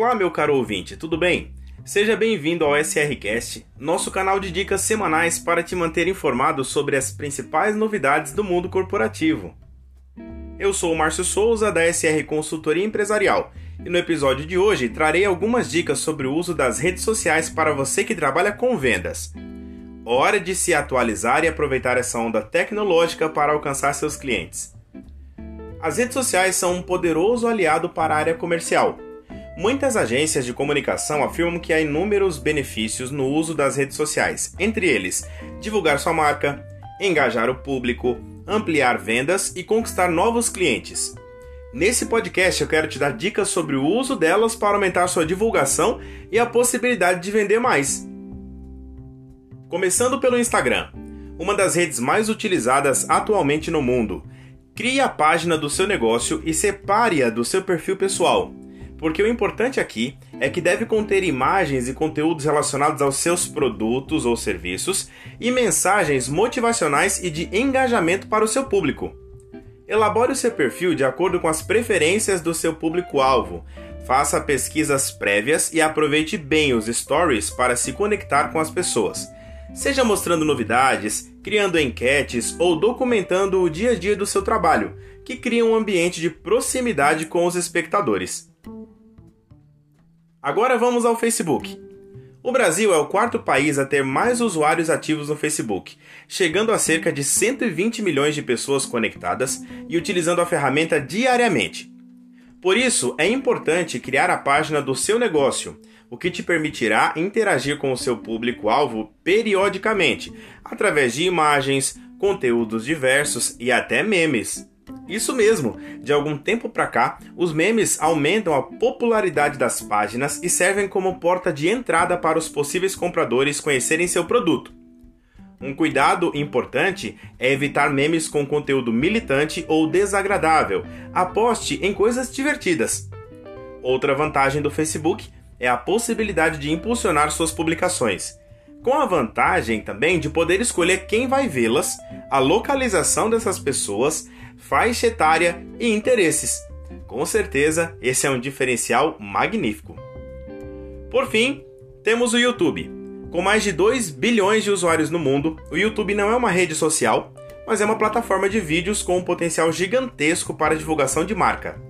Olá, meu caro ouvinte, tudo bem? Seja bem-vindo ao SRCast, nosso canal de dicas semanais para te manter informado sobre as principais novidades do mundo corporativo. Eu sou o Márcio Souza, da SR Consultoria Empresarial, e no episódio de hoje trarei algumas dicas sobre o uso das redes sociais para você que trabalha com vendas. Hora de se atualizar e aproveitar essa onda tecnológica para alcançar seus clientes. As redes sociais são um poderoso aliado para a área comercial Muitas agências de comunicação afirmam que há inúmeros benefícios no uso das redes sociais, entre eles divulgar sua marca, engajar o público, ampliar vendas e conquistar novos clientes. Nesse podcast eu quero te dar dicas sobre o uso delas para aumentar sua divulgação e a possibilidade de vender mais. Começando pelo Instagram, uma das redes mais utilizadas atualmente no mundo. Crie a página do seu negócio e separe-a do seu perfil pessoal porque o importante aqui é que deve conter imagens e conteúdos relacionados aos seus produtos ou serviços e mensagens motivacionais e de engajamento para o seu público. Elabore o seu perfil de acordo com as preferências do seu público-alvo. Faça pesquisas prévias e aproveite bem os stories para se conectar com as pessoas. Seja mostrando novidades, criando enquetes ou documentando o dia a dia do seu trabalho, que cria um ambiente de proximidade com os espectadores. Agora vamos ao Facebook. O Brasil é o quarto país a ter mais usuários ativos no Facebook, chegando a cerca de 120 milhões de pessoas conectadas e utilizando a ferramenta diariamente. Por isso, é importante criar a página do seu negócio, o que te permitirá interagir com o seu público-alvo periodicamente, através de imagens, conteúdos diversos e até memes. Isso mesmo, de algum tempo para cá, os memes aumentam a popularidade das páginas e servem como porta de entrada para os possíveis compradores conhecerem seu produto. Um cuidado importante é evitar memes com conteúdo militante ou desagradável. Aposte em coisas divertidas. Outra vantagem do Facebook é a possibilidade de impulsionar suas publicações, com a vantagem também de poder escolher quem vai vê-las, a localização dessas pessoas faixa etária e interesses. Com certeza, esse é um diferencial magnífico. Por fim, temos o YouTube. Com mais de 2 bilhões de usuários no mundo, o YouTube não é uma rede social, mas é uma plataforma de vídeos com um potencial gigantesco para divulgação de marca.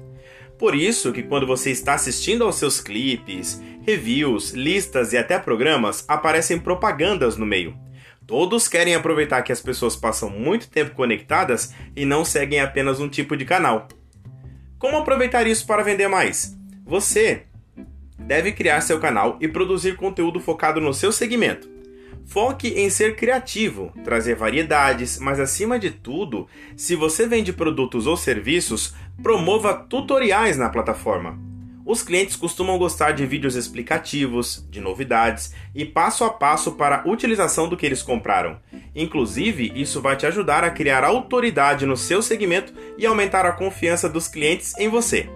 Por isso que quando você está assistindo aos seus clipes, reviews, listas e até programas, aparecem propagandas no meio. Todos querem aproveitar que as pessoas passam muito tempo conectadas e não seguem apenas um tipo de canal. Como aproveitar isso para vender mais? Você deve criar seu canal e produzir conteúdo focado no seu segmento. Foque em ser criativo, trazer variedades, mas acima de tudo, se você vende produtos ou serviços, promova tutoriais na plataforma. Os clientes costumam gostar de vídeos explicativos, de novidades e passo a passo para a utilização do que eles compraram. Inclusive, isso vai te ajudar a criar autoridade no seu segmento e aumentar a confiança dos clientes em você.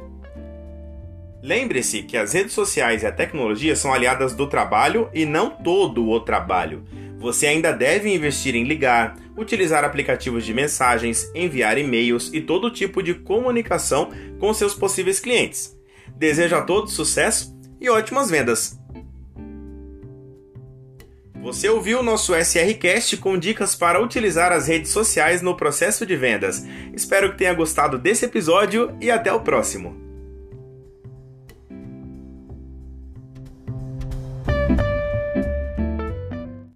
Lembre-se que as redes sociais e a tecnologia são aliadas do trabalho e não todo o trabalho. Você ainda deve investir em ligar, utilizar aplicativos de mensagens, enviar e-mails e todo tipo de comunicação com seus possíveis clientes. Desejo a todos sucesso e ótimas vendas! Você ouviu o nosso SRCast com dicas para utilizar as redes sociais no processo de vendas. Espero que tenha gostado desse episódio e até o próximo.